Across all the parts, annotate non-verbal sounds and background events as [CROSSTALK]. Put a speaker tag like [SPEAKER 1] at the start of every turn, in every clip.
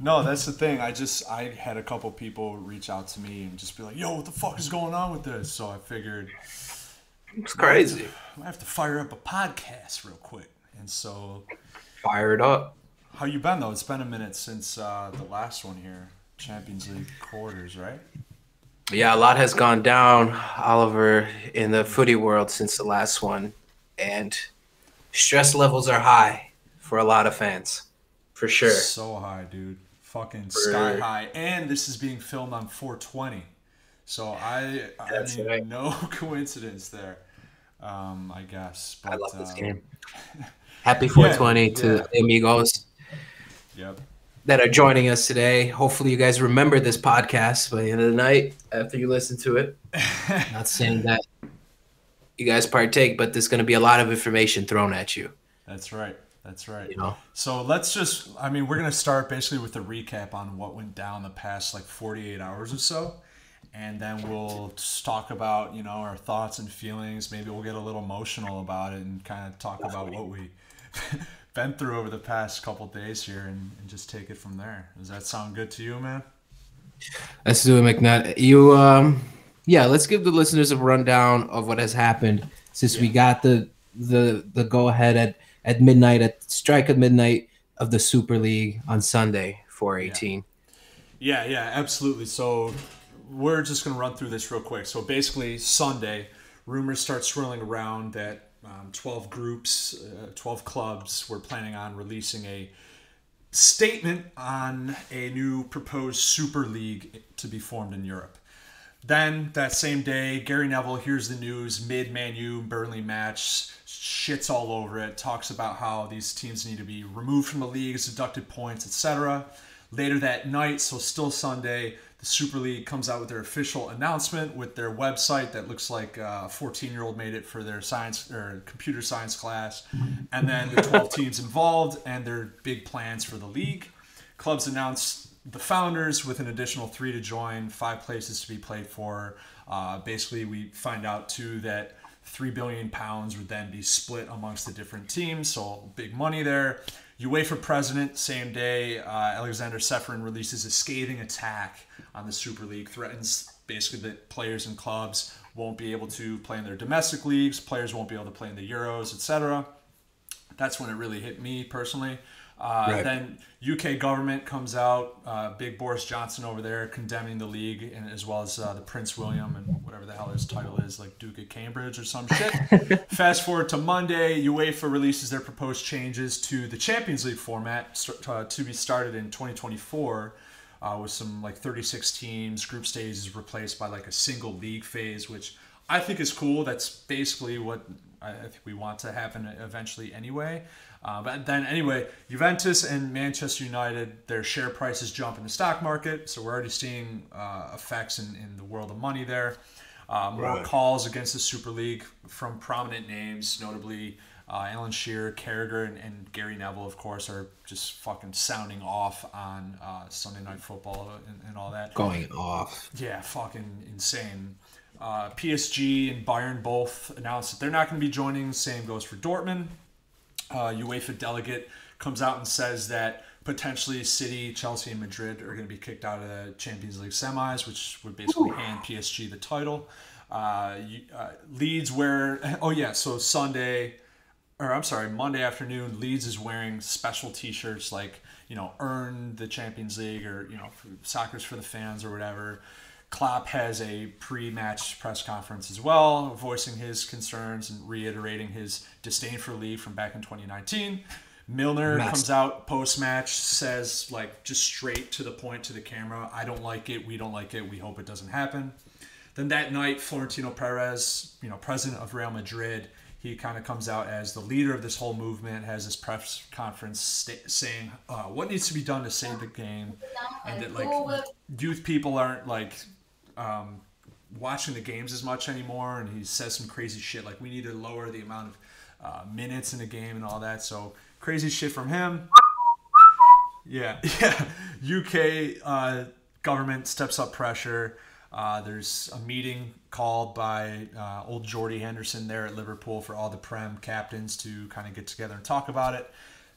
[SPEAKER 1] No, that's the thing. I just I had a couple people reach out to me and just be like, "Yo, what the fuck is going on with this?" So I figured
[SPEAKER 2] It's crazy.
[SPEAKER 1] I have to fire up a podcast real quick. And so,
[SPEAKER 2] Fire it up.
[SPEAKER 1] how you been though? It's been a minute since uh, the last one here, Champions League quarters, right?
[SPEAKER 2] Yeah, a lot has gone down, Oliver, in the footy world since the last one, and stress levels are high for a lot of fans, for sure.
[SPEAKER 1] So high, dude. Fucking sky high. And this is being filmed on 420. So I, I mean,
[SPEAKER 2] right.
[SPEAKER 1] no [LAUGHS] coincidence there. Um, I guess. But,
[SPEAKER 2] I love this
[SPEAKER 1] um,
[SPEAKER 2] game. [LAUGHS] Happy 420 to
[SPEAKER 1] yeah.
[SPEAKER 2] the amigos
[SPEAKER 1] Yep.
[SPEAKER 2] that are joining us today. Hopefully, you guys remember this podcast by the end of the night after you listen to it. [LAUGHS] Not saying that you guys partake, but there's going to be a lot of information thrown at you.
[SPEAKER 1] That's right. That's right.
[SPEAKER 2] You know,
[SPEAKER 1] So let's just, I mean, we're going to start basically with a recap on what went down the past like 48 hours or so. And then we'll talk about, you know, our thoughts and feelings. Maybe we'll get a little emotional about it and kind of talk about what we've [LAUGHS] been through over the past couple days here and, and just take it from there. Does that sound good to you, man?
[SPEAKER 2] Let's do it, McNutt. You, um, yeah, let's give the listeners a rundown of what has happened since we got the the the go ahead at at midnight at strike at midnight of the Super League on Sunday, four eighteen.
[SPEAKER 1] Yeah, yeah, absolutely. So we're just going to run through this real quick. So basically, Sunday, rumors start swirling around that um, 12 groups, uh, 12 clubs were planning on releasing a statement on a new proposed Super League to be formed in Europe. Then that same day, Gary Neville hears the news mid Man U Burnley match, shits all over it, talks about how these teams need to be removed from the leagues, deducted points, etc. Later that night, so still Sunday, the Super League comes out with their official announcement with their website that looks like uh, a 14 year old made it for their science or computer science class, and then the 12 teams involved and their big plans for the league. Clubs announced the founders with an additional three to join, five places to be played for. Uh, basically, we find out too that three billion pounds would then be split amongst the different teams, so big money there. UEFA president, same day, uh, Alexander Čeferin releases a scathing attack on the Super League, threatens basically that players and clubs won't be able to play in their domestic leagues, players won't be able to play in the Euros, etc that's when it really hit me personally. Uh,
[SPEAKER 2] Right.
[SPEAKER 1] Then UK government comes out, uh, big Boris Johnson over there condemning the league, and as well as uh, the Prince William and whatever the hell his title is, like Duke of Cambridge or some shit. [LAUGHS] Fast forward to Monday, UEFA releases their proposed changes to the Champions League format uh, to be started in 2024. Uh, with some like 36 teams, group stages replaced by like a single league phase, which I think is cool. That's basically what I think we want to happen eventually anyway. Uh, but then anyway, Juventus and Manchester United, their share prices jump in the stock market, so we're already seeing uh, effects in, in the world of money there. Uh, more
[SPEAKER 2] Right.
[SPEAKER 1] calls against the Super League from prominent names, notably uh, Alan Shearer, Carragher, and, and Gary Neville, of course, are just fucking sounding off on uh, Sunday Night Football and, and all that.
[SPEAKER 2] Going off.
[SPEAKER 1] Yeah, fucking insane. Uh, PSG and Bayern both announced that they're not going to be joining. Same goes for Dortmund. Uh, UEFA delegate comes out and says that potentially City, Chelsea, and Madrid are going to be kicked out of the Champions League semis, which would basically hand PSG the title. Uh, you, uh, Leeds where [LAUGHS] oh yeah, so Sunday or I'm sorry, Monday afternoon, Leeds is wearing special T-shirts like you know earn the Champions League or you know soccer's for the fans or whatever. Klopp has a pre-match press conference as well, voicing his concerns and reiterating his disdain for Lee from back in 2019. Milner
[SPEAKER 2] Mess.
[SPEAKER 1] comes out post-match, says like just straight to the point to the camera, "I don't like it. We don't like it. We hope it doesn't happen." Then that night, Florentino Perez, you know, president of Real Madrid, he kind of comes out as the leader of this whole movement, has this press conference sta- saying uh, what needs to be done to save the game, and that like youth people aren't like um, watching the games as much anymore. And he says some crazy shit like we need to lower the amount of uh, minutes in the game and all that. So crazy shit from him. Yeah, [LAUGHS] yeah. UK uh, government steps up pressure. Uh, there's a meeting called by uh, old Jordy Henderson there at Liverpool for all the Prem captains to kind of get together and talk about it.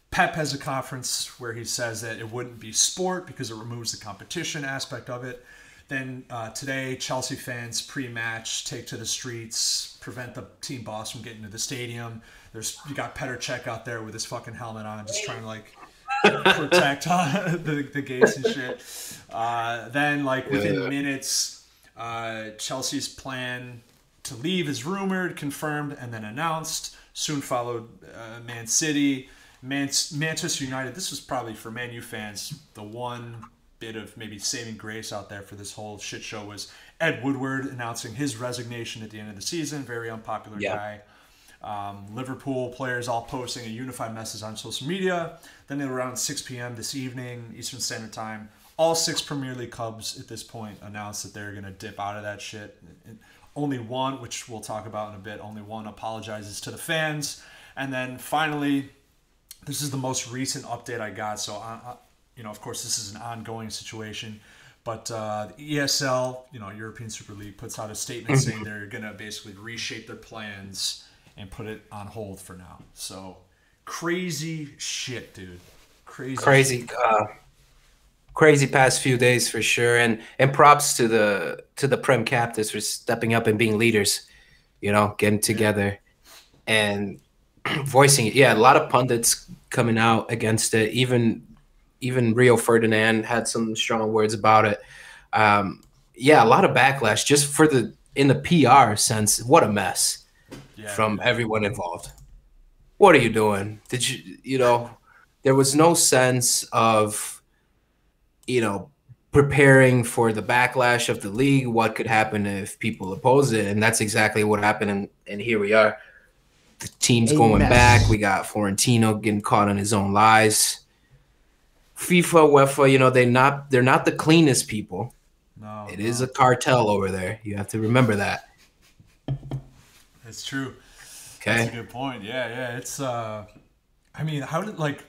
[SPEAKER 1] Pep has a conference where he says that it wouldn't be sport because it removes the competition aspect of it. Then uh, today, Chelsea fans pre-match take to the streets, prevent the team boss from getting to the stadium. There's you got Petr Cech out there with his fucking helmet on, just trying to like protect uh, [LAUGHS] the, the gates and shit. Uh, then, like within minutes, uh, Chelsea's plan to leave is rumored, confirmed, and then announced. Soon followed uh, Man City, Man- Manchester United. This was probably for Man U fans the one bit of maybe saving grace out there for this whole shit show was Ed Woodward announcing his resignation at the end of the season. Very unpopular yeah. guy. Um, Liverpool players all posting a unified message on social media. Then at around 6 p.m. this evening, Eastern Standard Time, all six Premier League clubs at this point announced that they're going to dip out of that shit. Only one, which we'll talk about in a bit, only one apologizes to the fans. And then finally, this is the most recent update I got. So, you know, of course, this is an ongoing situation. But uh, the ESL, you know, European Super League, puts out a statement mm-hmm. saying they're going to basically reshape their plans and put it on hold for now. So crazy shit, dude. Crazy.
[SPEAKER 2] Crazy. Uh, crazy past few days for sure, and and props to the to the Prem captains for stepping up and being leaders. You know, getting together and [CLEARS THROAT] voicing it. Yeah, a lot of pundits coming out against it. Even even Rio Ferdinand had some strong words about it. Um, yeah, a lot of backlash just for the in the PR sense. What a mess yeah, from everyone involved. What are you doing? Did you, you know, there was no sense of, you know, preparing for the backlash of the league, what could happen if people oppose it. And that's exactly what happened. And, and here we are. The team's A going mess. back. We got Florentino getting caught on his own lies. FIFA, UEFA, you know, they're not they're not the cleanest people. No, it no. is a cartel over there. You have to remember that.
[SPEAKER 1] It's true. Okay. That's a good point. Yeah, yeah. It's uh I mean, how did like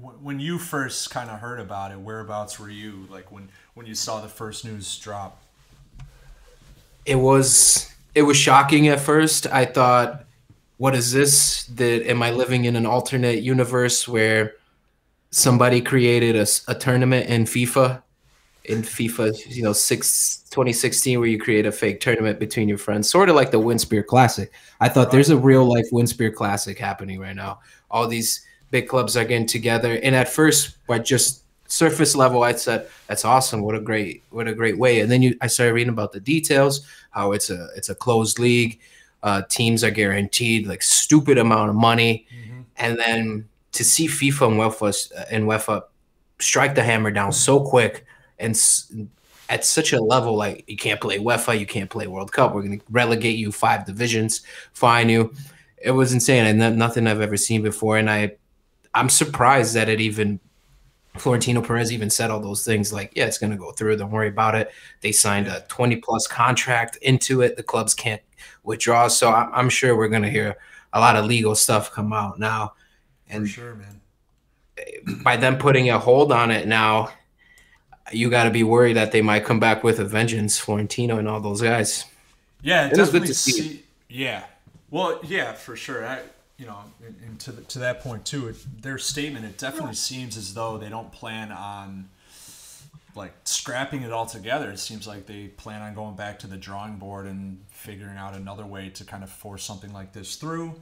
[SPEAKER 1] w- when you first kind of heard about it, whereabouts were you like when when you saw the first news drop?
[SPEAKER 2] It was it was shocking at first. I thought what is this? That am I living in an alternate universe where somebody created a, a tournament in FIFA in FIFA, you know, six, 2016, where you create a fake tournament between your friends, sort of like the Winspear Classic. I thought there's a real life Winspear Classic happening right now. All these big clubs are getting together, and at first, by just surface level, I said that's awesome. What a great, what a great way. And then you, I started reading about the details, how it's a, it's a closed league. Uh, teams are guaranteed like stupid amount of money, mm-hmm. and then to see FIFA and UEFA and UEFA strike the hammer down so quick and at such a level like you can't play UEFA, you can't play World Cup. We're going to relegate you five divisions, fine you. It was insane and nothing I've ever seen before. And I, I'm surprised that it even Florentino Perez even said all those things like, yeah, it's going to go through. Don't worry about it. They signed a 20 plus contract into it. The clubs can't withdraw. So I'm sure we're going to hear a lot of legal stuff come out now.
[SPEAKER 1] And For sure, man.
[SPEAKER 2] By them putting a hold on it now, you got to be worried that they might come back with a vengeance, Florentino and all those guys.
[SPEAKER 1] Yeah, it definitely. good to see. see yeah, well, yeah, for sure. I, you know, and to the, to that point too, it, their statement it definitely seems as though they don't plan on like scrapping it all together. It seems like they plan on going back to the drawing board and figuring out another way to kind of force something like this through.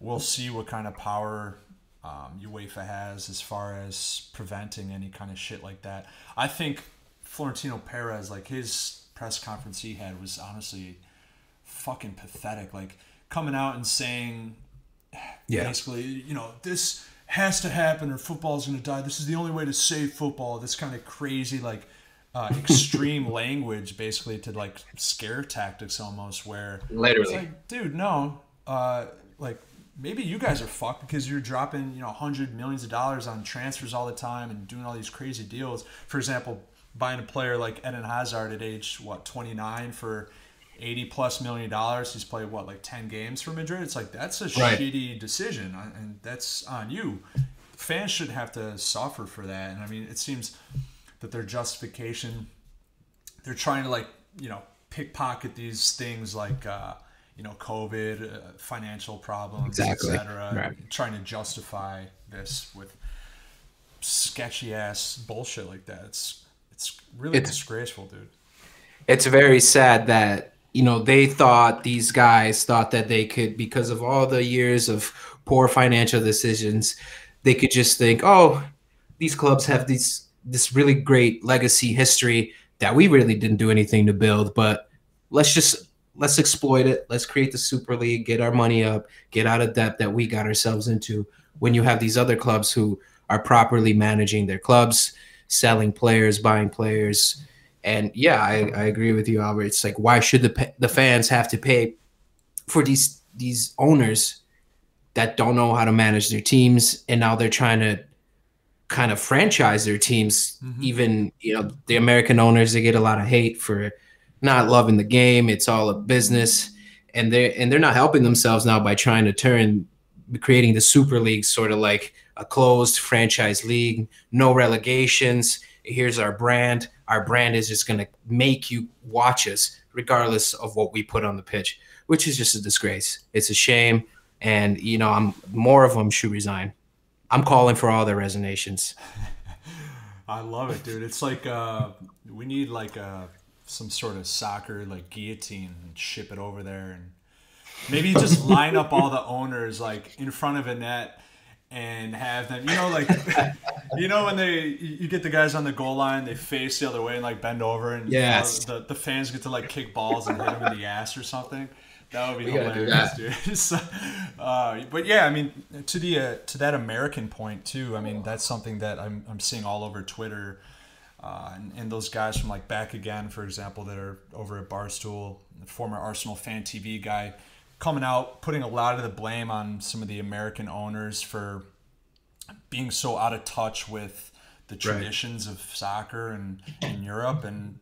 [SPEAKER 1] We'll see what kind of power um, UEFA has as far as preventing any kind of shit like that. I think Florentino Perez, like his press conference he had, was honestly fucking pathetic. Like coming out and saying, yeah. basically, you know, this has to happen or football's going to die. This is the only way to save football. This kind of crazy, like, uh, [LAUGHS] extreme language, basically to like scare tactics almost. Where
[SPEAKER 2] literally,
[SPEAKER 1] like, dude, no, uh, like maybe you guys are fucked because you're dropping you know hundred millions of dollars on transfers all the time and doing all these crazy deals. For example, buying a player like Eden Hazard at age what 29 for 80 plus million dollars. He's played what like 10 games for Madrid. It's like that's a right. shitty decision, uh, and that's on you. Fans should have to suffer for that. And I mean, it seems that their justification, they're trying to like you know pickpocket these things like. Uh, you know, COVID, uh, financial problems,
[SPEAKER 2] Exactly.
[SPEAKER 1] etc.
[SPEAKER 2] Right.
[SPEAKER 1] Trying to justify this with sketchy ass bullshit like that. It's it's really
[SPEAKER 2] It's-
[SPEAKER 1] disgraceful, dude.
[SPEAKER 2] it's very sad that you know they thought these guys thought that they could because of all the years of poor financial decisions they could just think oh these clubs have these this really great legacy history that we really didn't do anything to build but let's just let's exploit it let's create the super league get our money up get out of debt that we got ourselves into when you have these other clubs who are properly managing their clubs selling players buying players and yeah, I, I agree with you, Albert. It's like why should the the fans have to pay for these these owners that don't know how to manage their teams, and now they're trying to kind of franchise their teams.
[SPEAKER 1] Mhm.
[SPEAKER 2] Even you know the American owners, they get a lot of hate for not loving the game. It's all a business, and they're and they're not helping themselves now by trying to turn creating the Super League sort of like a closed franchise league, no relegations. Here's our brand. Our brand is just going to make you watch us regardless of what we put on the pitch, which is just a disgrace. It's a shame. And, you know, I'm more of them should resign. I'm calling for all their resignations. [LAUGHS]
[SPEAKER 1] I love it, dude. It's like uh, we need like uh, some sort of soccer like guillotine and ship it over there, and maybe just line up all the owners like in front of a net and have them. You know, like [LAUGHS] you know when they you get the guys on the goal line, they face the other way and like bend over, and you know, the the fans get to like kick balls and hit them in the ass or something. That would be
[SPEAKER 2] We
[SPEAKER 1] hilarious, dude. [LAUGHS] So, uh, but yeah, I mean, to the uh, to that American point too. I mean, that's something that I'm I'm seeing all over Twitter, uh, and, and those guys from like Back Again, for example, that are over at Barstool, the former Arsenal fan TV guy, coming out putting a lot of the blame on some of the American owners for being so out of touch with the traditions of soccer and in Europe and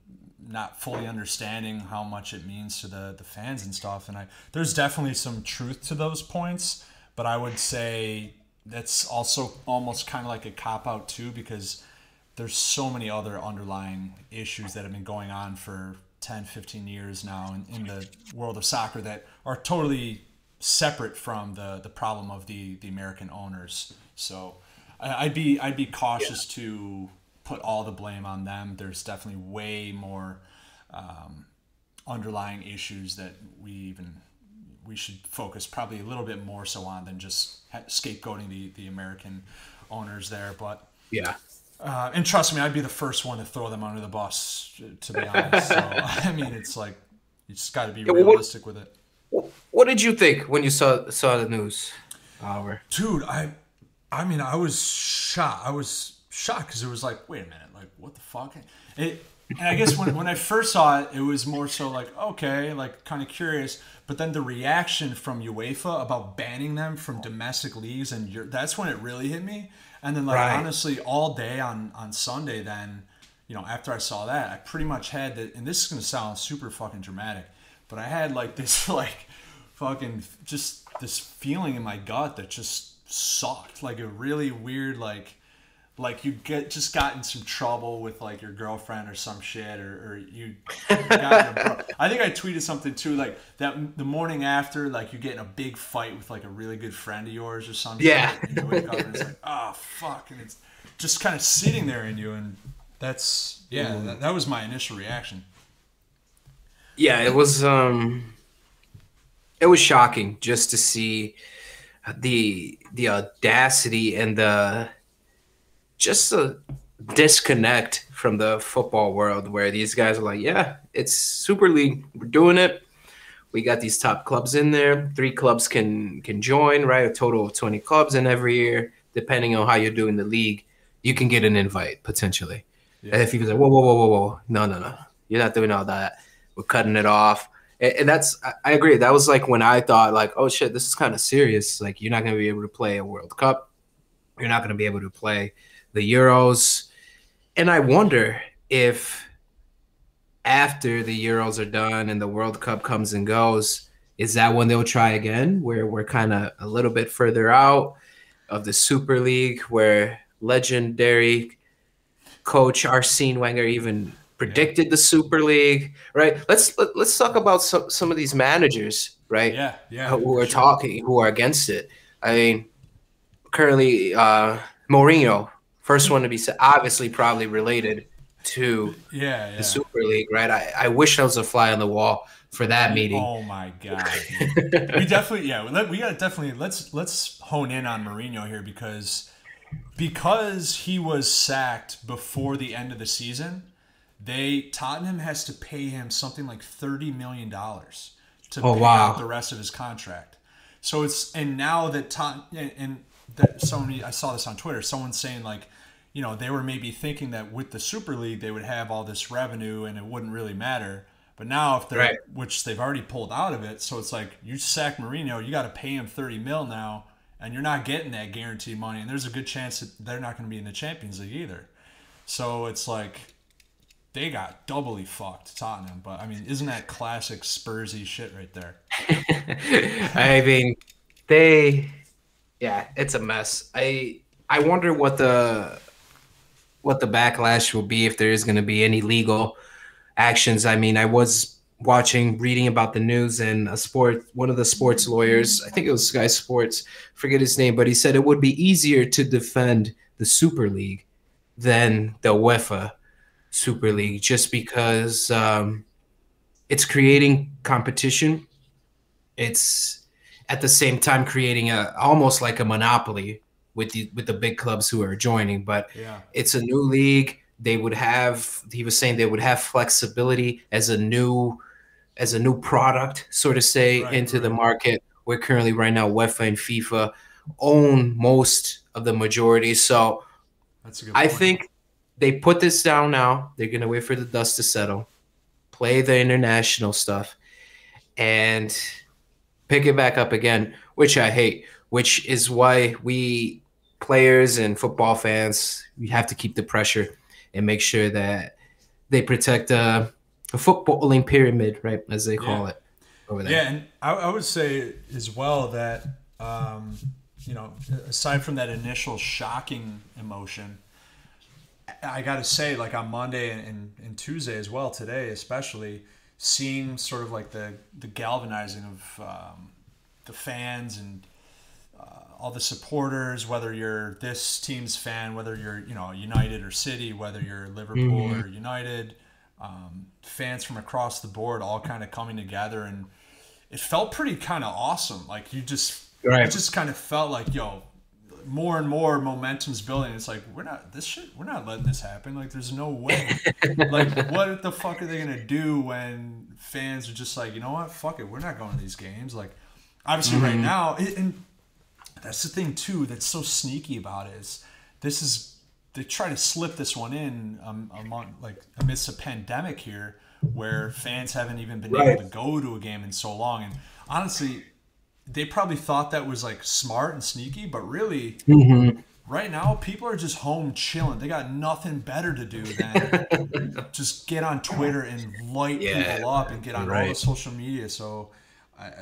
[SPEAKER 1] not fully understanding how much it means to the, the fans and stuff. And I there's definitely some truth to those points, but I would say that's also almost kind of like a cop out too because there's so many other underlying issues that have been going on for 10 15 years now in, in the world of soccer that are totally separate from the the problem of the the American owners. So I- I'd be I'd be cautious to put all the blame on them. There's definitely way more um, underlying issues that we even we should focus probably a little bit more so on than just scapegoating the the American owners there but
[SPEAKER 2] Yeah.
[SPEAKER 1] Uh, and trust me, I'd be the first one to throw them under the bus. To be honest, so [LAUGHS] [LAUGHS] I mean, it's like you just got to be
[SPEAKER 2] what-
[SPEAKER 1] realistic with it,
[SPEAKER 2] What did you think when you saw saw the news, Albert?
[SPEAKER 1] dude. I, I mean, I was shocked. I was shocked because it was like, wait a minute, like what the fuck? It, and I guess when when I first saw it, it was more so like okay, like kind of curious. But then the reaction from UEFA about banning them from domestic leagues and Europe, that's when it really hit me. And then like
[SPEAKER 2] Right.
[SPEAKER 1] honestly, all day on on Sunday, then you know after I saw that, I pretty much had that. And this is gonna sound super fucking dramatic, but I had like [LAUGHS] this like fucking just this feeling in my gut that just sucked. Like a really weird like like you get just got in some trouble with like your girlfriend or some shit or, or you got in a bro- [LAUGHS] I think I tweeted something too like that the morning after like you get in a big fight with like a really good friend of yours or something
[SPEAKER 2] Yeah.
[SPEAKER 1] and you wake up and it's like oh fuck and it's just kind of sitting there in you and that's yeah that, that was my initial reaction
[SPEAKER 2] Yeah, it was um it was shocking just to see the the audacity and the just the disconnect from the football world where these guys are like, yeah, it's Super League. We're doing it. We got these top clubs in there. Three clubs can can join, right? A total of 20 clubs in every year, depending on how you're doing the league. You can get an invite potentially.
[SPEAKER 1] Yeah.
[SPEAKER 2] And if you like, whoa, whoa, whoa, whoa, whoa, no, no, no, you're not doing all that. We're cutting it off. And, and that's, I, I agree. That was like when I thought, like, oh shit, this is kind of serious. Like, you're not going to be able to play a World Cup. You're not going to be able to play the Euros. And I wonder if after the Euros are done and the World Cup comes and goes, is that when they'll try again, where we're kind of a little bit further out of the Super League, where legendary coach Arsene Wenger even predicted the Super League, right? Let's let, let's talk about some some of these managers right?
[SPEAKER 1] Yeah, yeah.
[SPEAKER 2] Who are
[SPEAKER 1] sure.
[SPEAKER 2] talking, who are against it. I mean, currently, uh, Mourinho, first one to be obviously probably related to
[SPEAKER 1] Yeah, yeah.
[SPEAKER 2] the Super League, right? I, I wish I was a fly on the wall for that oh meeting.
[SPEAKER 1] Oh my [LAUGHS] god. we definitely yeah, we, we got definitely let's let's hone in on Mourinho here because because he was sacked before the end of the season, they Tottenham has to pay him something like 30 million dollars to
[SPEAKER 2] Oh,
[SPEAKER 1] pay
[SPEAKER 2] wow.
[SPEAKER 1] out the rest of his contract. So it's and now that Tottenham and, that someone I saw this on Twitter, someone saying like you know, they were maybe thinking that with the Super League they would have all this revenue and it wouldn't really matter. But now if they're
[SPEAKER 2] Right.
[SPEAKER 1] which they've already pulled out of it, so it's like you sack Mourinho, you got to pay him 30 mil now and you're not getting that guaranteed money and there's a good chance that they're not going to be in the Champions League either. So it's like they got doubly fucked Tottenham, but I mean, isn't that classic Spursy shit right there? [LAUGHS]
[SPEAKER 2] I mean, they, yeah, it's a mess. I I wonder what the what the backlash will be if there is going to be any legal actions. I mean, I was watching, reading about the news, and a sport one of the sports lawyers, I think it was Sky Sports, forget his name, but he said it would be easier to defend the Super League than the UEFA Super League, just because um, it's creating competition it's at the same time creating a almost like a monopoly with the with the big clubs who are joining but
[SPEAKER 1] Yeah.
[SPEAKER 2] it's a new league they would have he was saying they would have flexibility as a new as a new product sort of say
[SPEAKER 1] Right,
[SPEAKER 2] into the
[SPEAKER 1] right.
[SPEAKER 2] market where currently right now UEFA and FIFA own most of the majority so
[SPEAKER 1] That's a good
[SPEAKER 2] I
[SPEAKER 1] point.
[SPEAKER 2] think they put this down now. They're gonna wait for the dust to settle, play the international stuff, and pick it back up again, which I hate. Which is why we players and football fans we have to keep the pressure and make sure that they protect uh, a footballing pyramid, right, as they call
[SPEAKER 1] Yeah.
[SPEAKER 2] it over there.
[SPEAKER 1] Yeah, and I, I would say as well that um, you know, aside from that initial shocking emotion, I got to say, like on Monday and, and, Tuesday as well, today especially, seeing sort of like the the galvanizing of um, the fans and all the supporters, whether you're this team's fan, whether you're you know United or City, whether you're Liverpool or United, um, fans from across the board, all kind of coming together, and it felt pretty kind of awesome. Like you just,
[SPEAKER 2] Right.
[SPEAKER 1] it just kind of felt like yo, more and more momentum's building. It's like we're not this shit. We're not letting this happen. Like there's no way. [LAUGHS] like what the fuck are they gonna do when fans are just like, you know what, fuck it, we're not going to these games. Like obviously right now, and that's the thing too that's so sneaky about it is this is they try to slip this one in um, among like amidst a pandemic here where fans haven't even been
[SPEAKER 2] Right.
[SPEAKER 1] able to go to a game in so long and honestly they probably thought that was like smart and sneaky but really
[SPEAKER 2] Mhm.
[SPEAKER 1] right now people are just home chilling they got nothing better to do than [LAUGHS] just get on twitter and light
[SPEAKER 2] Yeah,
[SPEAKER 1] people up and get on all the social media so I, uh,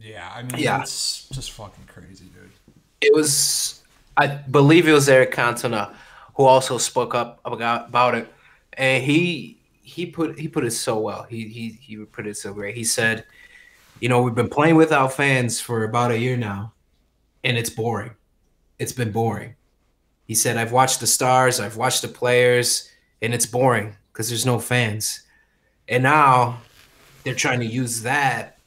[SPEAKER 1] yeah i mean
[SPEAKER 2] Yeah.
[SPEAKER 1] it's just fucking crazy dude
[SPEAKER 2] it was I believe it was Eric Cantona who also spoke up about about it, and he he put he put it so well. He he he put it so great. He said, "You know, we've been playing without fans for about a year now, and it's boring. It's been boring." He said, "I've watched the stars, I've watched the players, and it's boring because there's no fans." And now they're trying to use that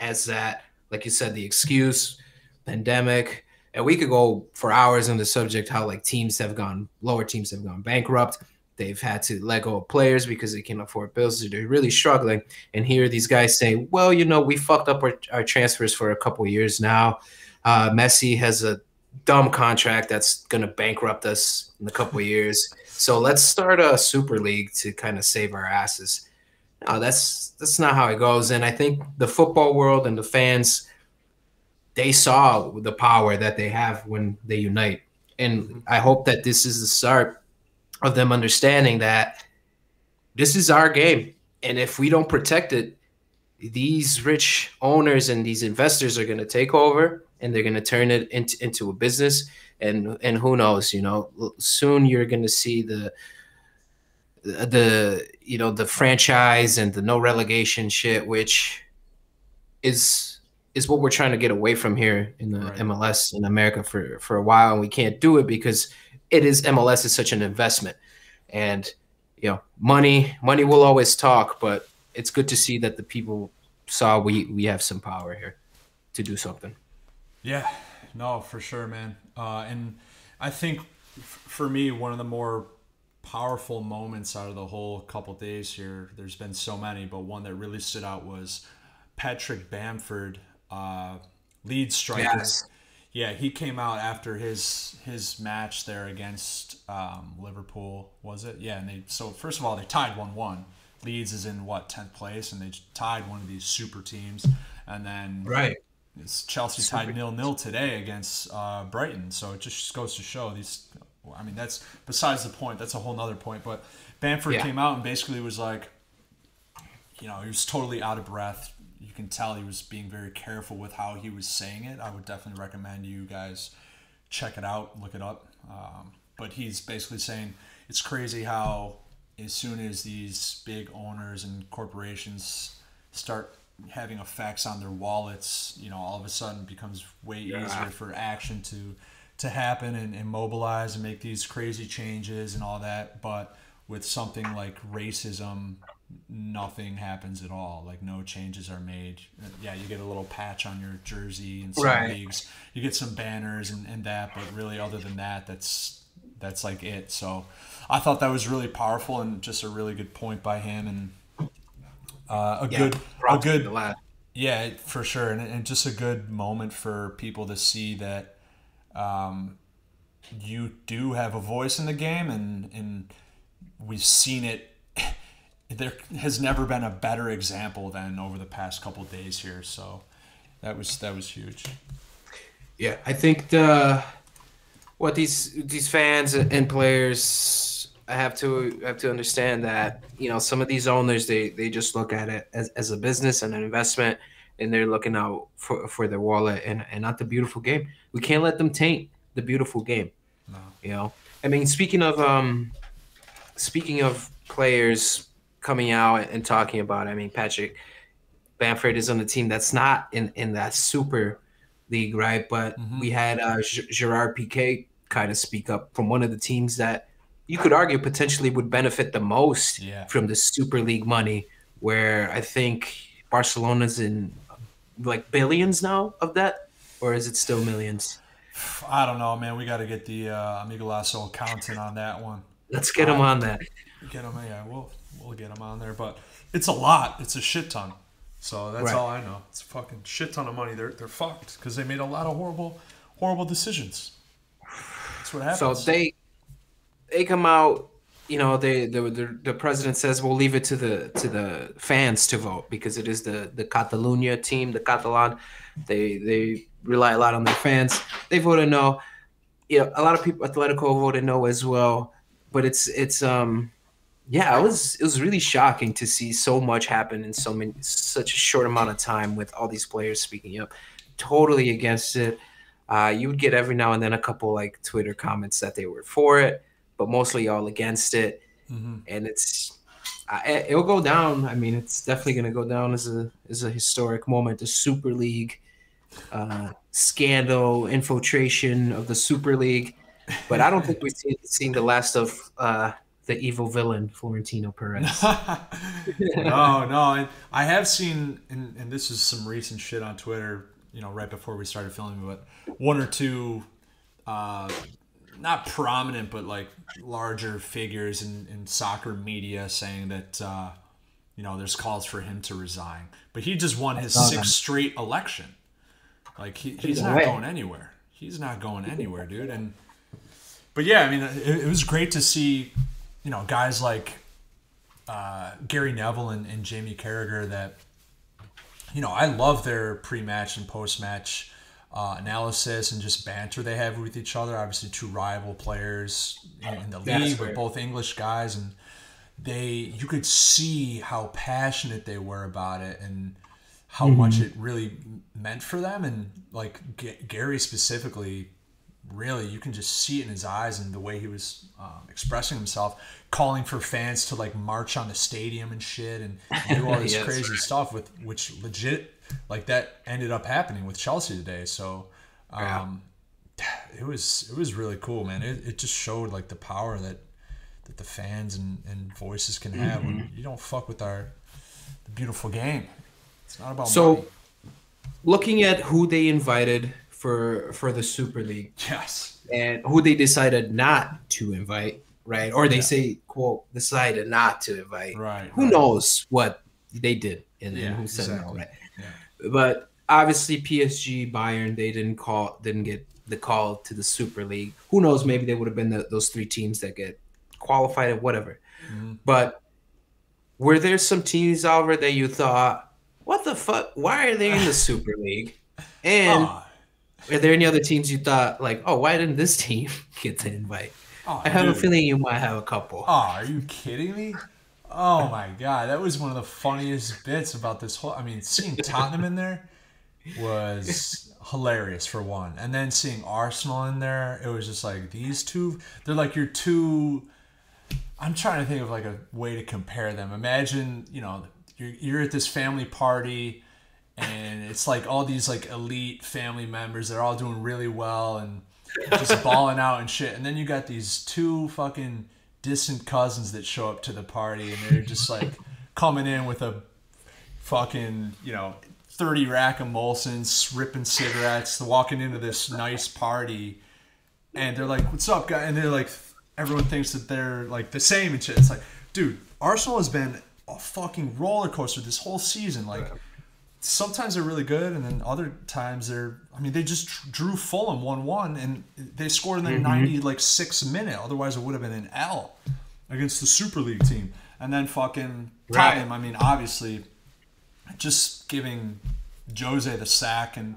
[SPEAKER 2] as that, like you said, the excuse, pandemic, and we could go for hours on the subject how like teams have gone lower teams have gone bankrupt. They've had to let go of players because they can't afford bills. They're really struggling. And here these guys say well you know we fucked up our, our transfers for a couple years now. Uh, messi has a dumb contract that's going to bankrupt us in a couple years. So let's start a super league to kind of save our asses. No that's that's not how it goes. And i think the football world and the fans they saw the power that they have when they unite. And I hope that this is the start of them understanding that this is our game. And if we don't protect it, these rich owners and these investors are going to take over and they're going to turn it into, into a business. And, and who knows, you know, soon you're going to see the, the, you know, the franchise and the no relegation shit, which is is what we're trying to get away from here in the
[SPEAKER 1] Right.
[SPEAKER 2] MLS in America for for a while, and we can't do it because it is MLS is such an investment, and you know, money money will always talk, but it's good to see that the people saw we we have some power here to do something.
[SPEAKER 1] Yeah, no, for sure, man. Uh, and I think f- for me, one of the more powerful moments out of the whole couple days here, there's been so many, but one that really stood out was Patrick Bamford, uh, lead striker.
[SPEAKER 2] Yes.
[SPEAKER 1] Yeah, he came out after his his match there against um, Liverpool, was it? Yeah, and they so first of all they tied one one. Leeds is in what tenth place, and they tied one of these super teams, and then
[SPEAKER 2] Right.
[SPEAKER 1] it's Chelsea tied nil nil today against uh, Brighton, so it just goes to show these. I mean, that's besides the point. That's a whole nother point. But Bamford
[SPEAKER 2] Yeah.
[SPEAKER 1] came out and basically was like, you know, he was totally out of breath. You can tell he was being very careful with how he was saying it. I would definitely recommend you guys check it out, look it up. Um, but he's basically saying it's crazy how as soon as these big owners and corporations start having effects on their wallets, you know, all of a sudden it becomes way
[SPEAKER 2] Yeah.
[SPEAKER 1] easier for action to to happen and, and mobilize and make these crazy changes and all that. But with something like racism, nothing happens at all. Like no changes are made. Yeah, you get a little patch on your jersey in some
[SPEAKER 2] Right.
[SPEAKER 1] leagues. You get some banners and, and that, but really other than that, that's that's like it. So I thought that was really powerful and just a really good point by him and uh, a
[SPEAKER 2] Yeah,
[SPEAKER 1] good a good yeah, for sure, and, and just a good moment for people to see that um, you do have a voice in the game, and and we've seen it. There has never been a better example than over the past couple days here. So that was that was huge.
[SPEAKER 2] Yeah, I think the what these these fans and players I have to have to understand that you know some of these owners they they just look at it as, as a business and an investment and they're looking out for for their wallet and and not the beautiful game. We can't let them taint the beautiful game.
[SPEAKER 1] No.
[SPEAKER 2] You know, I mean, speaking of um, speaking of players coming out and talking about, it, I mean, Patrick Bamford is on the team that's not in in that super league, right? But
[SPEAKER 1] Mhm.
[SPEAKER 2] we had uh, G- Gerard Piqué kind of speak up from one of the teams that you could argue potentially would benefit the most
[SPEAKER 1] Yeah.
[SPEAKER 2] from the Super League money, where I think Barcelona's in like billions now of that, or is it still millions?
[SPEAKER 1] I don't know, man. We got to get the uh, AmiGolazo accountant on that one.
[SPEAKER 2] Let's get him on that.
[SPEAKER 1] Get him, yeah. We'll we'll get them on there, but it's a lot. It's a shit ton. So that's
[SPEAKER 2] Right.
[SPEAKER 1] all I know. It's a fucking shit ton of money. They're they're fucked because they made a lot of horrible horrible decisions. That's what happens.
[SPEAKER 2] So they they come out, you know, they the, the the president says we'll leave it to the to the fans to vote because it is the the Catalunya team, the Catalan. They they rely a lot on their fans. They voted no. You know, a lot of people Atletico voted no as well. But it's it's um yeah, it was it was really shocking to see so much happen in so many such a short amount of time with all these players speaking up. Totally against it. Uh, you would get every now and then a couple like Twitter comments that they were for it, but mostly all against it.
[SPEAKER 1] Mhm.
[SPEAKER 2] And it's I, it'll go down. I mean, it's definitely going to go down as a as a historic moment. The Super League uh, scandal, infiltration of the Super League, but I don't think we've seen, seen the last of uh, the evil villain Florentino Perez. [LAUGHS]
[SPEAKER 1] no, no. I, I have seen, and, and this is some recent shit on Twitter. You know, right before we started filming, but one or two, uh, not prominent, but like larger figures in, in soccer media saying that uh, you know there's calls for him to resign. But he just won his sixth
[SPEAKER 2] that.
[SPEAKER 1] straight election. Like he, he's not going anywhere. He's not going anywhere, dude. And but yeah, I mean, it, it was great to see, you know, guys like uh, Gary Neville and, and Jamie Carragher that, you know, I love their pre-match and post-match uh, analysis and just banter they have with each other. Obviously, two rival players in, in the league, but both English guys, and they you could see how passionate they were about it and how much it really meant for them. And like G- Gary specifically, really you can just see it in his eyes and the way he was um, expressing himself calling for fans to like march on the stadium and shit and do all [LAUGHS] this
[SPEAKER 2] Yes.
[SPEAKER 1] crazy stuff with which legit like that ended up happening with Chelsea today. So um, [SIGHS] it was it was really cool, man. It, it just showed like the power that that the fans and, and voices can have when
[SPEAKER 2] Mm-hmm.
[SPEAKER 1] you don't fuck with our the beautiful game. It's not about
[SPEAKER 2] So,
[SPEAKER 1] money.
[SPEAKER 2] looking at who they invited for for the Super League
[SPEAKER 1] Yes.
[SPEAKER 2] and who they decided not to invite, right? Or they say, "quote decided not to invite."
[SPEAKER 1] Right.
[SPEAKER 2] Who
[SPEAKER 1] right.
[SPEAKER 2] knows what they did and,
[SPEAKER 1] Yeah,
[SPEAKER 2] who said no,
[SPEAKER 1] exactly.
[SPEAKER 2] right?
[SPEAKER 1] Yeah.
[SPEAKER 2] But obviously, PSG, Bayern, they didn't call, didn't get the call to the Super League. Who knows? Maybe they would have been the, those three teams that get qualified or whatever.
[SPEAKER 1] Mhm.
[SPEAKER 2] But were there some teams, Oliver, that you thought, "What the fuck? Why are they in the Super League?" [LAUGHS] And
[SPEAKER 1] Ah,
[SPEAKER 2] are there any other teams you thought, like, "Oh, why didn't this team [LAUGHS] get the invite?"
[SPEAKER 1] ah,
[SPEAKER 2] I have a feeling you might have a couple.
[SPEAKER 1] Oh, are you kidding me? Oh my god, that was one of the funniest bits about this whole. I mean, seeing Tottenham in there was [LAUGHS] hilarious for one, and then seeing Arsenal in there, it was just like these two. They're like your two. I'm trying to think of like a way to compare them. Imagine, you know, you're, you're at this family party, and it's like all these like elite family members. They're all doing really well and just balling out and shit. And then you got these two fucking distant cousins that show up to the party, and they're just like coming in with a fucking you know 30 rack of Molsons, ripping cigarettes, walking into this nice party, and they're like, "What's up, guy?" And they're like, everyone thinks that they're like the same and shit. It's like, dude, Arsenal has been a fucking roller coaster this whole season. Like, sometimes they're really good, and then other times they're. I mean, they just drew Fulham one one, and they scored in the ninety like six minute. Otherwise, it would have been an L against the Super League team. And then fucking
[SPEAKER 2] Right.
[SPEAKER 1] Tottenham. I mean, obviously, just giving Jose the sack, and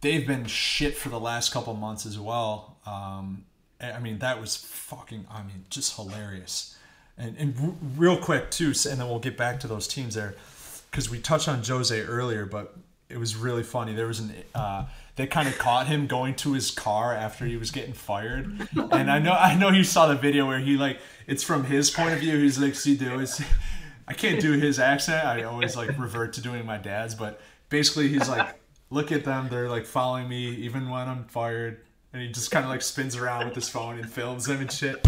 [SPEAKER 1] they've been shit for the last couple months as well. Um, I mean, that was fucking. I mean, just hilarious. And, and real quick too, and then we'll get back to those teams there, because we touched on Jose earlier, but it was really funny. There was an uh, they kind of caught him going to his car after he was getting fired, and I know I know you saw the video where he like it's from his point of view. He's like, see, do is I can't do his accent. I always like revert to doing my dad's, but basically he's like, look at them. They're like following me even when I'm fired. And he just kind of like spins around with his phone and films them and shit.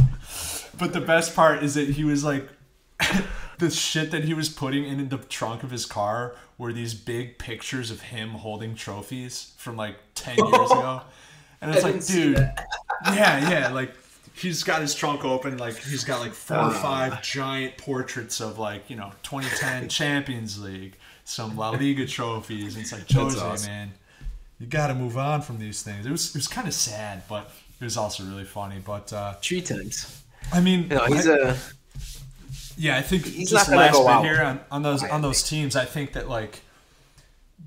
[SPEAKER 1] But the best part is that he was like, [LAUGHS] the shit that he was putting in the trunk of his car were these big pictures of him holding trophies from like 10 years [LAUGHS] ago. And it's
[SPEAKER 2] I
[SPEAKER 1] like, dude, yeah, yeah, like he's got his trunk open, like he's got like four or five giant portraits of like you know 2010 [LAUGHS] Champions League, some La Liga trophies. And it's like Jose,
[SPEAKER 2] awesome.
[SPEAKER 1] man, you got to move on from these things. It was it was kind of sad, but it was also really funny. But uh,
[SPEAKER 2] Three times.
[SPEAKER 1] I mean,
[SPEAKER 2] No, he's
[SPEAKER 1] I-
[SPEAKER 2] a
[SPEAKER 1] yeah, I think
[SPEAKER 2] He's
[SPEAKER 1] just
[SPEAKER 2] not
[SPEAKER 1] last
[SPEAKER 2] go
[SPEAKER 1] bit
[SPEAKER 2] out.
[SPEAKER 1] here on, on those on those teams. I think that like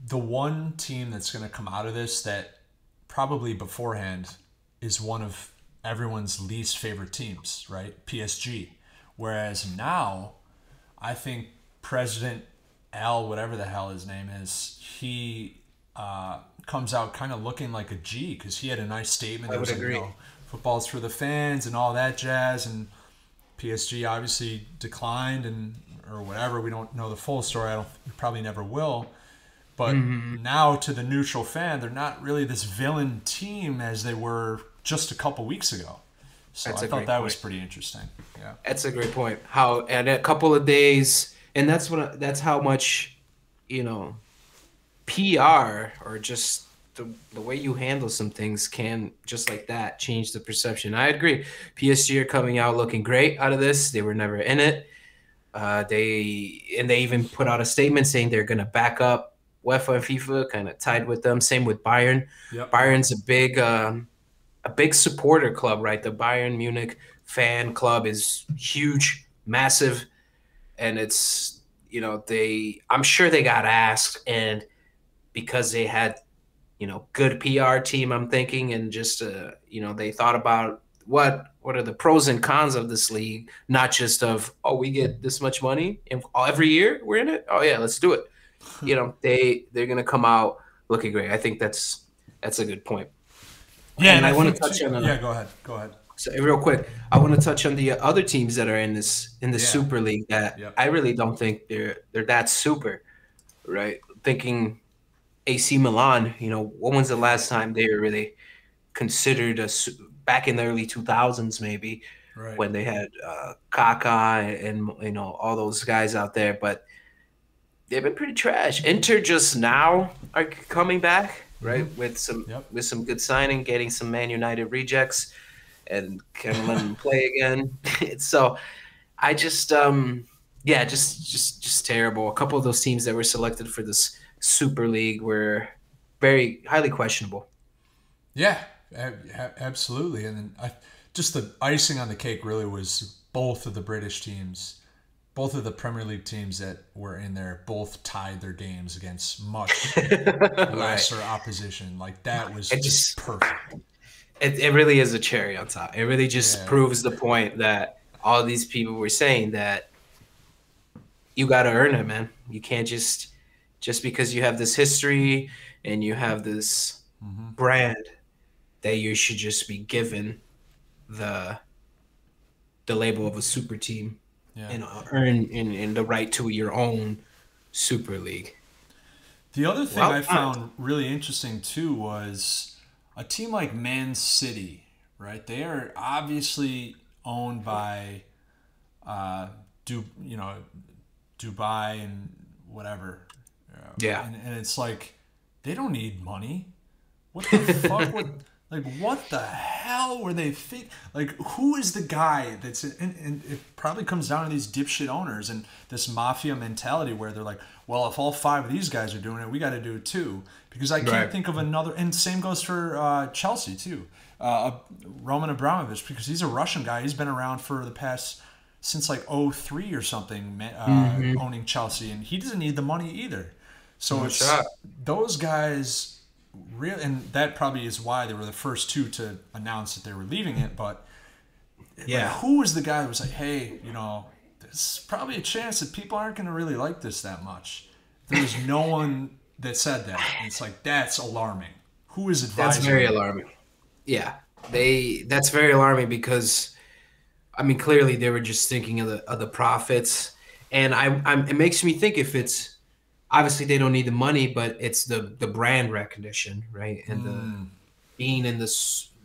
[SPEAKER 1] the one team that's going to come out of this that probably beforehand is one of everyone's least favorite teams, right? PSG. Whereas now, I think President Al, whatever the hell his name is, he uh, comes out kind of looking like a G because he had a nice statement.
[SPEAKER 2] I
[SPEAKER 1] that was
[SPEAKER 2] would
[SPEAKER 1] like,
[SPEAKER 2] agree.
[SPEAKER 1] you know, football's for the fans and all that jazz and PSG obviously declined and or whatever. We don't know the full story. I don't. Probably never will. But
[SPEAKER 2] Mm-hmm.
[SPEAKER 1] now to the neutral fan, they're not really this villain team as they were just a couple weeks ago. So
[SPEAKER 2] That's
[SPEAKER 1] I
[SPEAKER 2] a
[SPEAKER 1] thought
[SPEAKER 2] great
[SPEAKER 1] that was pretty interesting. Yeah.
[SPEAKER 2] That's a great point. How and a couple of days, and that's what that's how much, you know, PR or just the, the way you handle some things can just like that change the perception. I agree. PSG are coming out looking great out of this. They were never in it. Uh, they and they even put out a statement saying they're going to back up UEFA and FIFA, kind of tied with them. Same with Bayern.
[SPEAKER 1] Yep.
[SPEAKER 2] Bayern's a big um, a big supporter club, right? The Bayern Munich fan club is huge, massive, and it's you know they I'm sure they got asked and because they had you know good PR team I'm thinking and just uh you know they thought about what what are the pros and cons of this league not just of oh we get this much money and every year we're in it oh yeah let's do it you know they they're gonna come out looking great I think that's that's a good point
[SPEAKER 1] Yeah,
[SPEAKER 2] And I wanna touch on a-
[SPEAKER 1] Yeah, go ahead. Go ahead.
[SPEAKER 2] so real quick, I want to touch on the other teams that are in this in the
[SPEAKER 1] Yeah.
[SPEAKER 2] Super League that
[SPEAKER 1] Yep.
[SPEAKER 2] I really don't think they're they're that super, right? Thinking AC Milan, you know, when was the last time they were really considered a back in the early 2000s, maybe right. when they had uh, Kaká and, and, you know all those guys out there, but they've been pretty trash. Inter just now are coming back, right, mm-hmm. with some yep. with some good signing, getting some Man United rejects, and can let them play again. [LAUGHS] so, I just um yeah, just just just terrible. A couple of those teams that were selected for this Super League were very highly questionable.
[SPEAKER 1] Yeah, absolutely. And I, just the icing on the cake really was both of the British teams, both of the Premier League teams that were in there, both tied their games against much [LAUGHS] lesser right. opposition. Like that was it just perfect.
[SPEAKER 2] It, it really is a cherry on top. It really just yeah. proves the point that all these people were saying that you got to earn it, man. You can't just just because you have this history and you have this mm-hmm. brand that you should just be given the the label of a super team yeah. and earn in, in the right to your own super league.
[SPEAKER 1] The other thing well, I found really interesting too was a team like Man City, right? They are obviously owned by uh, Du, you know, Dubai and whatever
[SPEAKER 2] yeah.
[SPEAKER 1] And, and it's like, they don't need money. What the [LAUGHS] fuck would. Like, what the hell were they think? Like, who is the guy that's. And, and it probably comes down to these dipshit owners and this mafia mentality where they're like, well, if all five of these guys are doing it, we got to do it too. Because I can't right. think of another. And same goes for uh, Chelsea, too. Uh, Roman Abramovich, because he's a Russian guy. He's been around for the past since like 03 or something, uh, mm-hmm. owning Chelsea, and he doesn't need the money either. So it's those guys real and that probably is why they were the first two to announce that they were leaving it. But yeah, like, who was the guy that was like, hey, you know, there's probably a chance that people aren't going to really like this that much. There was no [LAUGHS] one that said that. And it's like that's alarming. Who is advising?
[SPEAKER 2] That's very alarming. Yeah, they. That's very alarming because, I mean, clearly they were just thinking of the of the profits, and I, I'm. It makes me think if it's obviously they don't need the money, but it's the the brand recognition, right? And mm. the being in the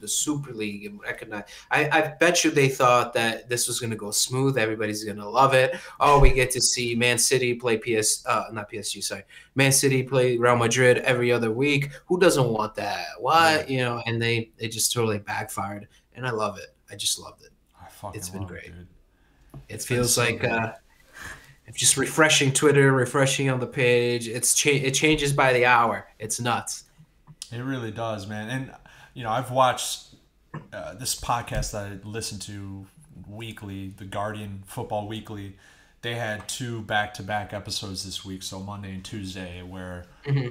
[SPEAKER 2] the Super League and recognize. I, I bet you they thought that this was going to go smooth. Everybody's going to love it. Oh, we get to see Man City play PS, uh, not PSG, sorry, Man City play Real Madrid every other week. Who doesn't want that? What you know? And they they just totally backfired, and I love it. I just loved it. It's been great. It, it feels so like. Uh, just refreshing Twitter, refreshing on the page. It's cha- it changes by the hour. It's nuts.
[SPEAKER 1] It really does, man. And you know, I've watched uh, this podcast that I listen to weekly, the Guardian Football Weekly. They had two back-to-back episodes this week, so Monday and Tuesday, where mm-hmm.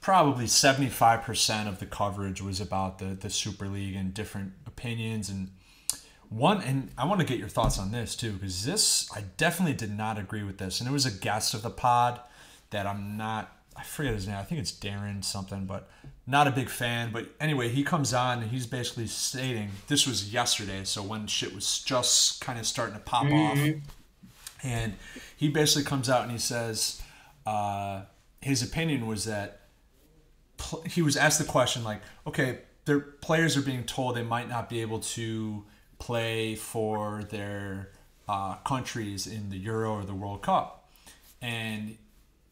[SPEAKER 1] probably seventy-five percent of the coverage was about the the Super League and different opinions and one, and I want to get your thoughts on this too, because this, I definitely did not agree with this. And it was a guest of the pod that I'm not, I forget his name. I think it's Darren something, but not a big fan. But anyway, he comes on and he's basically stating this was yesterday. So when shit was just kind of starting to pop mm-hmm. off. And he basically comes out and he says, uh, his opinion was that pl- he was asked the question, like, okay, their players are being told they might not be able to play for their uh, countries in the Euro or the World Cup. And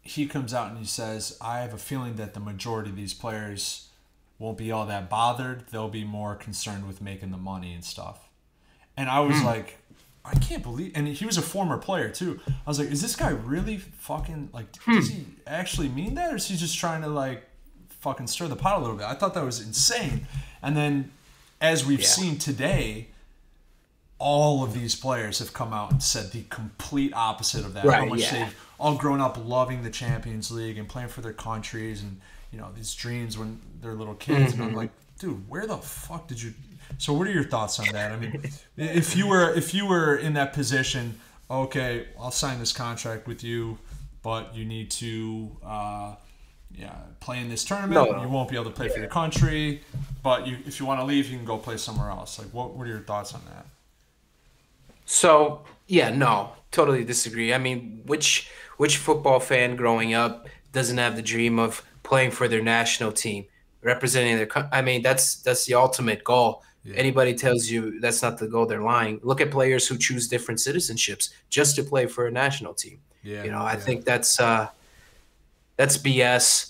[SPEAKER 1] he comes out and he says, I have a feeling that the majority of these players won't be all that bothered. They'll be more concerned with making the money and stuff. And I was mm. like, I can't believe, and he was a former player too. I was like, is this guy really fucking like? Hmm. Does he actually mean that, or is he just trying to like fucking stir the pot a little bit? I thought that was insane. And then, as we've yeah. seen today, all of these players have come out and said the complete opposite of that. Right, How much yeah. they've all grown up loving the Champions League and playing for their countries and you know these dreams when they're little kids. Mm-hmm. And I'm mm-hmm. like, dude, where the fuck did you? So what are your thoughts on that? I mean, if you were if you were in that position, okay, I'll sign this contract with you, but you need to. Uh, yeah, play in this tournament. No, no. You won't be able to play yeah. for your country, but you, if you want to leave, you can go play somewhere else. Like, what, what are your thoughts on that?
[SPEAKER 2] So yeah, no, totally disagree. I mean, which which football fan growing up doesn't have the dream of playing for their national team, representing their. I mean, that's that's the ultimate goal. Yeah. Anybody tells you that's not the goal, they're lying. Look at players who choose different citizenships just to play for a national team. Yeah, you know, I yeah. think that's uh, that's BS.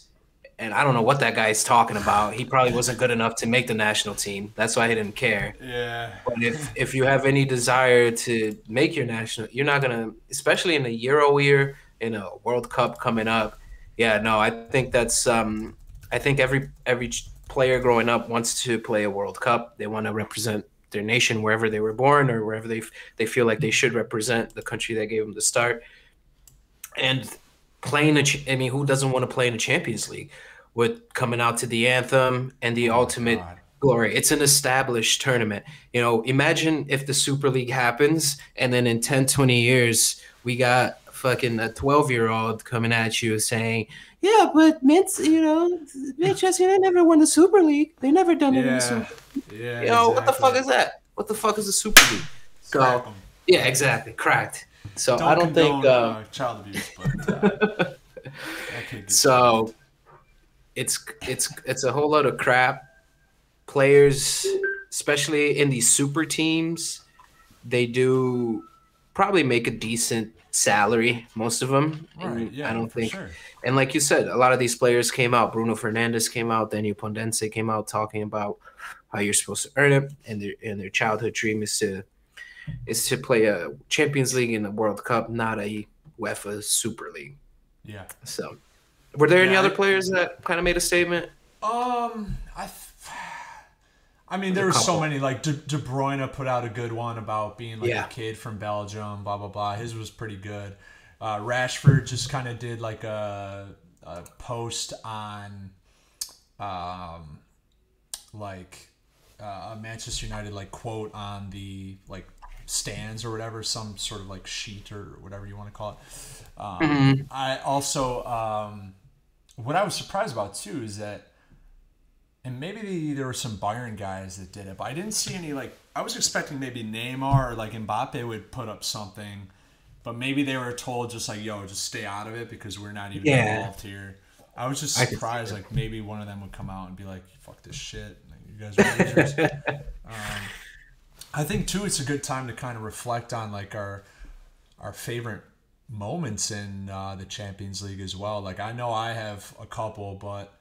[SPEAKER 2] And I don't know what that guy's talking about. He probably wasn't good enough to make the national team. That's why he didn't care.
[SPEAKER 1] Yeah.
[SPEAKER 2] But if if you have any desire to make your national, you're not gonna, especially in a Euro year, in a World Cup coming up. Yeah, no, I think that's um, I think every every player growing up wants to play a World Cup. They want to represent their nation wherever they were born or wherever they they feel like they should represent the country that gave them the start. And playing a, I mean, who doesn't want to play in the Champions League with coming out to the anthem and the oh ultimate glory? It's an established tournament. You know, imagine if the Super League happens and then in 10, 20 years we got fucking a 12 year old coming at you saying, yeah, but Mints, you know, Manchester United never won the Super League. They never done it in the Super League. Yeah, you know, exactly. what the fuck is that? What the fuck is the Super League? So, yeah, exactly. Cracked. So don't I don't think uh, uh,
[SPEAKER 1] child abuse, but uh, [LAUGHS]
[SPEAKER 2] so it's it's it's a whole lot of crap. Players, especially in these super teams, they do probably make a decent salary, most of them. Right, yeah, I don't think. Sure. And like you said, a lot of these players came out. Bruno Fernandes came out. Daniel Podence came out talking about how you're supposed to earn it, and their and their childhood dream is to is to play a Champions League and a World Cup, not a UEFA Super League.
[SPEAKER 1] Yeah.
[SPEAKER 2] So, were there yeah, any other players that kind of made a statement?
[SPEAKER 1] Um, I. I mean, there were so many. Like De, De Bruyne put out a good one about being like yeah. a kid from Belgium. Blah blah blah. His was pretty good. Uh, Rashford just kind of did like a, a post on, um, like uh, a Manchester United like quote on the like stands or whatever, some sort of like sheet or whatever you want to call it. Um, mm-hmm. I also um, what I was surprised about too is that and maybe the, there were some Bayern guys that did it, but I didn't see any like I was expecting maybe Neymar or like Mbappe would put up something, but maybe they were told just like yo, just stay out of it because we're not even yeah. involved here. I was just surprised like maybe one of them would come out and be like, "Fuck this shit, like, you guys are losers." [LAUGHS] um, I think too, it's a good time to kind of reflect on like our our favorite moments in uh, the Champions League as well. Like I know I have a couple, but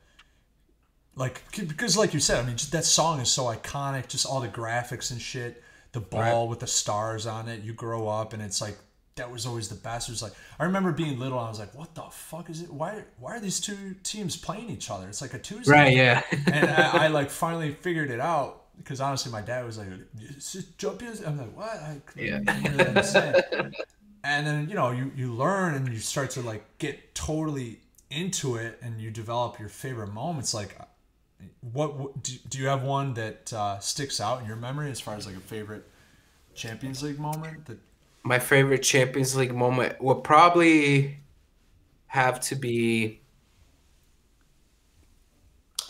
[SPEAKER 1] like because like you said, I mean, just, that song is so iconic. Just all the graphics and shit. The ball right. with the stars on it. You grow up and it's like that was always the best. It was like I remember being little. I was like, "What the fuck is it? Why why are these two teams playing each other? It's like a Tuesday."
[SPEAKER 2] Right. Yeah. [LAUGHS]
[SPEAKER 1] and I, I, like [LAUGHS] finally figured it out because honestly, my dad was like, "Champions." I'm like, "What?" I
[SPEAKER 2] yeah. [LAUGHS]
[SPEAKER 1] and then you know you you learn and you start to like get totally into it and you develop your favorite moments like what, what do, do you have one that uh, sticks out in your memory as far as like a favorite Champions League moment? That
[SPEAKER 2] my favorite Champions League moment would probably have to be.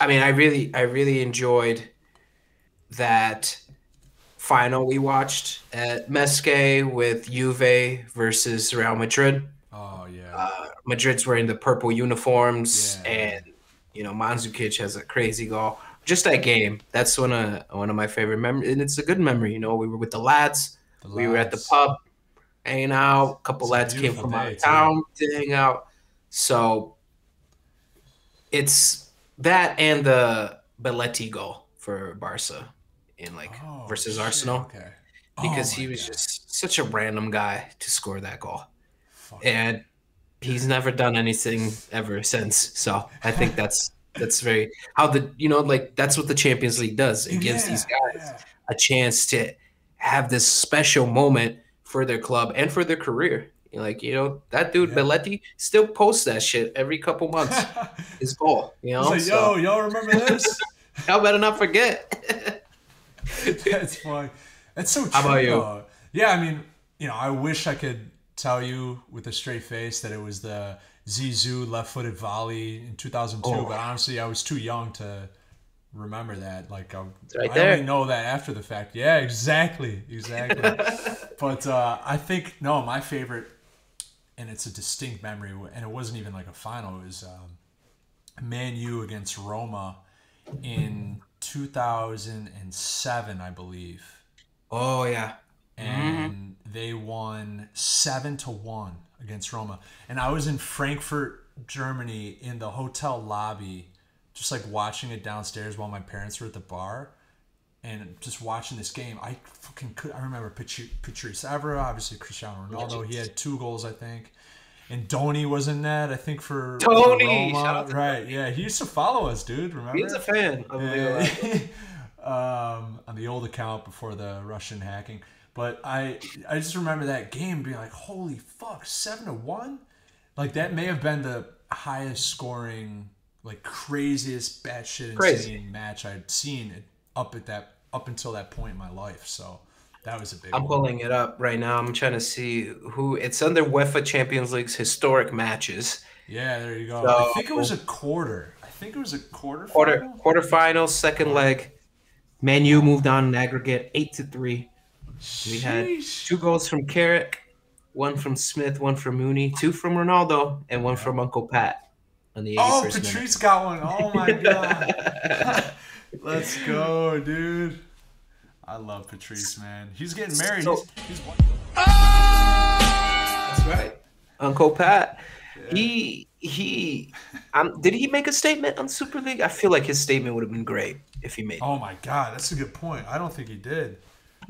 [SPEAKER 2] I mean, I really, I really enjoyed that final we watched at Mesque with Juve versus Real Madrid.
[SPEAKER 1] Oh yeah. Uh,
[SPEAKER 2] Madrid's wearing the purple uniforms, yeah. and you know, Mandzukic has a crazy goal. Just that game. That's one of one of my favorite memories, and it's a good memory. You know, we were with the lads. The lads. We were at the pub, hanging out. A couple it's lads a came from out of town to hang out. So it's that and the Belletti goal for Barca in like oh, versus shit, Arsenal. Okay. Oh because he was God. just such a random guy to score that goal. Fuck. And he's never done anything ever since. So I think [LAUGHS] that's that's very how the you know like that's what the Champions League does. It gives yeah, these guys yeah. a chance to have this special moment for their club and for their career. Like you know that dude yeah. Belletti still posts that shit every couple months. [LAUGHS] his goal, you know.
[SPEAKER 1] Like, so, Yo, y'all remember this? [LAUGHS]
[SPEAKER 2] y'all better not forget. [LAUGHS]
[SPEAKER 1] that's fine. That's so true.
[SPEAKER 2] How about you? Though.
[SPEAKER 1] Yeah, I mean, you know, I wish I could tell you with a straight face that it was the Zizou left-footed volley in 2002, oh. but honestly, I was too young to remember that. Like I, right I only know that after the fact. Yeah, exactly, exactly. [LAUGHS] but uh, I think no, my favorite, and it's a distinct memory, and it wasn't even like a final. It was um, Man U against Roma in 2007, I believe.
[SPEAKER 2] Oh yeah.
[SPEAKER 1] And mm-hmm. they won 7 to 1 against Roma. And I was in Frankfurt, Germany in the hotel lobby just like watching it downstairs while my parents were at the bar and just watching this game. I fucking could I remember Patrice Evra, obviously Cristiano Ronaldo. He had two goals, I think. And Donny was in that, I think, for
[SPEAKER 2] Tony!
[SPEAKER 1] Roma.
[SPEAKER 2] Shout out to
[SPEAKER 1] Right, yeah. He used to follow us, dude. Remember?
[SPEAKER 2] He's a fan of the
[SPEAKER 1] Yeah. [LAUGHS] um, on the old account before the Russian hacking. But I I just remember that game being like, holy fuck, seven to one? Like that may have been the highest scoring, like craziest batshit
[SPEAKER 2] Crazy.
[SPEAKER 1] insane match I'd seen up at that up until that point in my life. So that was a big
[SPEAKER 2] I'm
[SPEAKER 1] one.
[SPEAKER 2] pulling it up right now. I'm trying to see who it's under UEFA Champions League's historic matches.
[SPEAKER 1] Yeah, there you go.
[SPEAKER 2] So-
[SPEAKER 1] I think it was a quarter. I think it was a quarter.
[SPEAKER 2] Quarter
[SPEAKER 1] final?
[SPEAKER 2] quarterfinals, second leg. Man U moved on in aggregate eight to three. We had two goals from Carrick, one from Smith, one from Rooney, two from Ronaldo, and one from Uncle Pat on the 81st
[SPEAKER 1] Oh,
[SPEAKER 2] minute.
[SPEAKER 1] Patrice got one. Oh my god. [LAUGHS] [LAUGHS] Let's go, dude. I love Patrice, man. He's getting married.
[SPEAKER 2] So-
[SPEAKER 1] he's, he's
[SPEAKER 2] That's right. Uncle Pat. He he um did he make a statement on Super League? I feel like his statement would have been great if he made.
[SPEAKER 1] Oh my god, that's a good point. I don't think he did.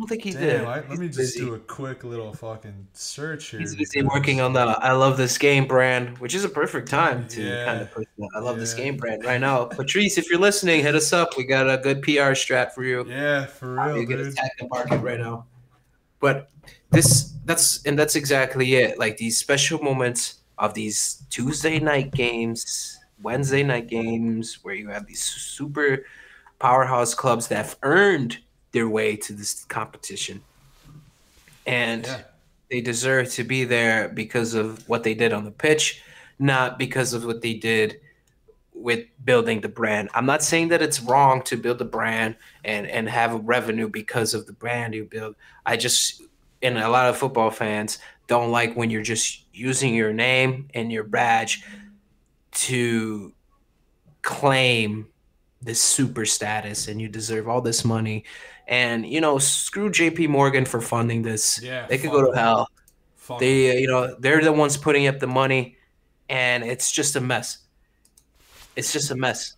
[SPEAKER 2] Don't think he
[SPEAKER 1] Damn,
[SPEAKER 2] did.
[SPEAKER 1] I- let me just
[SPEAKER 2] busy.
[SPEAKER 1] do a quick little fucking search here.
[SPEAKER 2] He's busy
[SPEAKER 1] because-
[SPEAKER 2] working on the I love this game brand, which is a perfect time to
[SPEAKER 1] Yeah.
[SPEAKER 2] kind of push the I love this game brand right now. Patrice, if you're listening, hit us up. We got a good PR strat for you.
[SPEAKER 1] Yeah, for real,
[SPEAKER 2] you get
[SPEAKER 1] dude.
[SPEAKER 2] attack the market right now. But this that's and that's exactly it. Like these special moments of these Tuesday night games, Wednesday night games, where you have these super powerhouse clubs that have earned their way to this competition. And
[SPEAKER 1] Yeah.
[SPEAKER 2] they deserve to be there because of what they did on the pitch, not because of what they did with building the brand. I'm not saying that it's wrong to build a brand and and have a revenue because of the brand you build. I just and a lot of football fans don't like when you're just using your name and your badge to claim this super status and you deserve all this money. And you know, screw JP Morgan for funding this.
[SPEAKER 1] Yeah,
[SPEAKER 2] They could go to hell.
[SPEAKER 1] Fuck
[SPEAKER 2] they uh, you know they're the ones putting up the money and it's just a mess. It's just a mess.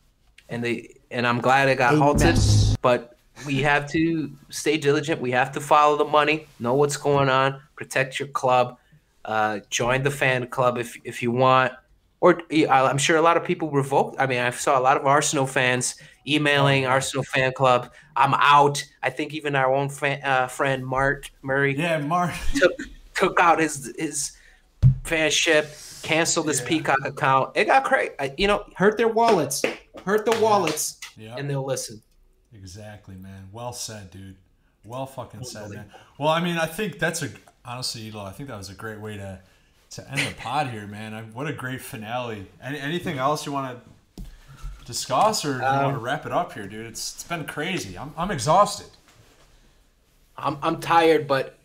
[SPEAKER 2] And they and i'm glad it got halted but we have to stay diligent. We have to follow the money know what's going on protect your club uh, join the fan club if if you want. Or I- i'm sure a lot of people revoked. I mean i saw a lot of arsenal fans emailing arsenal fan club i'm out i think even our own fan, uh, friend mart murray
[SPEAKER 1] Yeah, Mark. [LAUGHS]
[SPEAKER 2] took took out his his fanship, canceled his
[SPEAKER 1] Yeah.
[SPEAKER 2] Peacock account. It got crazy. You know, hurt their wallets, hurt the wallets,
[SPEAKER 1] Yeah.
[SPEAKER 2] and they'll listen.
[SPEAKER 1] Exactly, man. Well said, dude. Well fucking said, man. Well, I mean, I think that's a honestly, Elo, I think that was a great way to to end the pod here, man. I, what a great finale. Any, anything else you want to discuss, or do you
[SPEAKER 2] Um,
[SPEAKER 1] want to wrap it up here, dude? It's it's been crazy. I'm I'm exhausted.
[SPEAKER 2] I'm I'm tired, but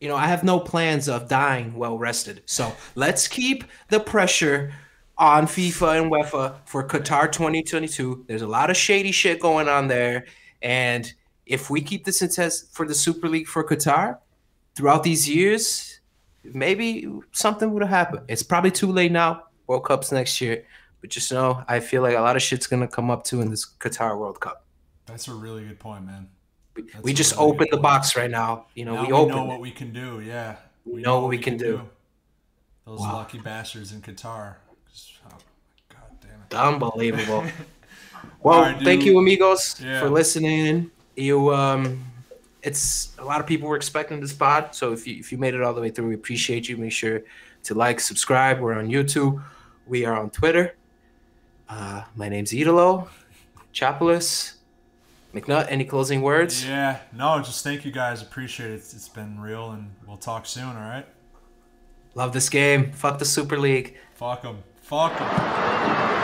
[SPEAKER 2] you know I have no plans of dying well rested. So let's keep the pressure on FIFA and UEFA for Qatar 2022. There's a lot of shady shit going on there, and if we keep this intense for the Super League for Qatar throughout these years, maybe something would have happened. It's probably too late now. World Cup's next year, but just know I feel like a lot of shit's gonna come up too in this Qatar World Cup.
[SPEAKER 1] That's a really good point, man. That's
[SPEAKER 2] we just
[SPEAKER 1] really
[SPEAKER 2] opened the
[SPEAKER 1] point.
[SPEAKER 2] box right now. You know,
[SPEAKER 1] Now
[SPEAKER 2] we,
[SPEAKER 1] we, know
[SPEAKER 2] it.
[SPEAKER 1] what we can do. Yeah,
[SPEAKER 2] We know what we can do.
[SPEAKER 1] Those
[SPEAKER 2] Wow.
[SPEAKER 1] lucky bastards in Qatar. Oh, God damn it.
[SPEAKER 2] Unbelievable. [LAUGHS] Well,
[SPEAKER 1] right,
[SPEAKER 2] thank you, amigos,
[SPEAKER 1] Yeah.
[SPEAKER 2] for listening. You, um, it's a lot of people were expecting this pod, so if you if you made it all the way through, we appreciate you. Make sure to like, subscribe. We're on YouTube. We are on Twitter. Uh, my name's Italo, Chapolis, McNutt. Any closing words?
[SPEAKER 1] Yeah, no, just thank you guys. Appreciate it. It's, it's been real, and we'll talk soon. All right.
[SPEAKER 2] Love this game. Fuck the Super League.
[SPEAKER 1] Fuck them. Fuck them.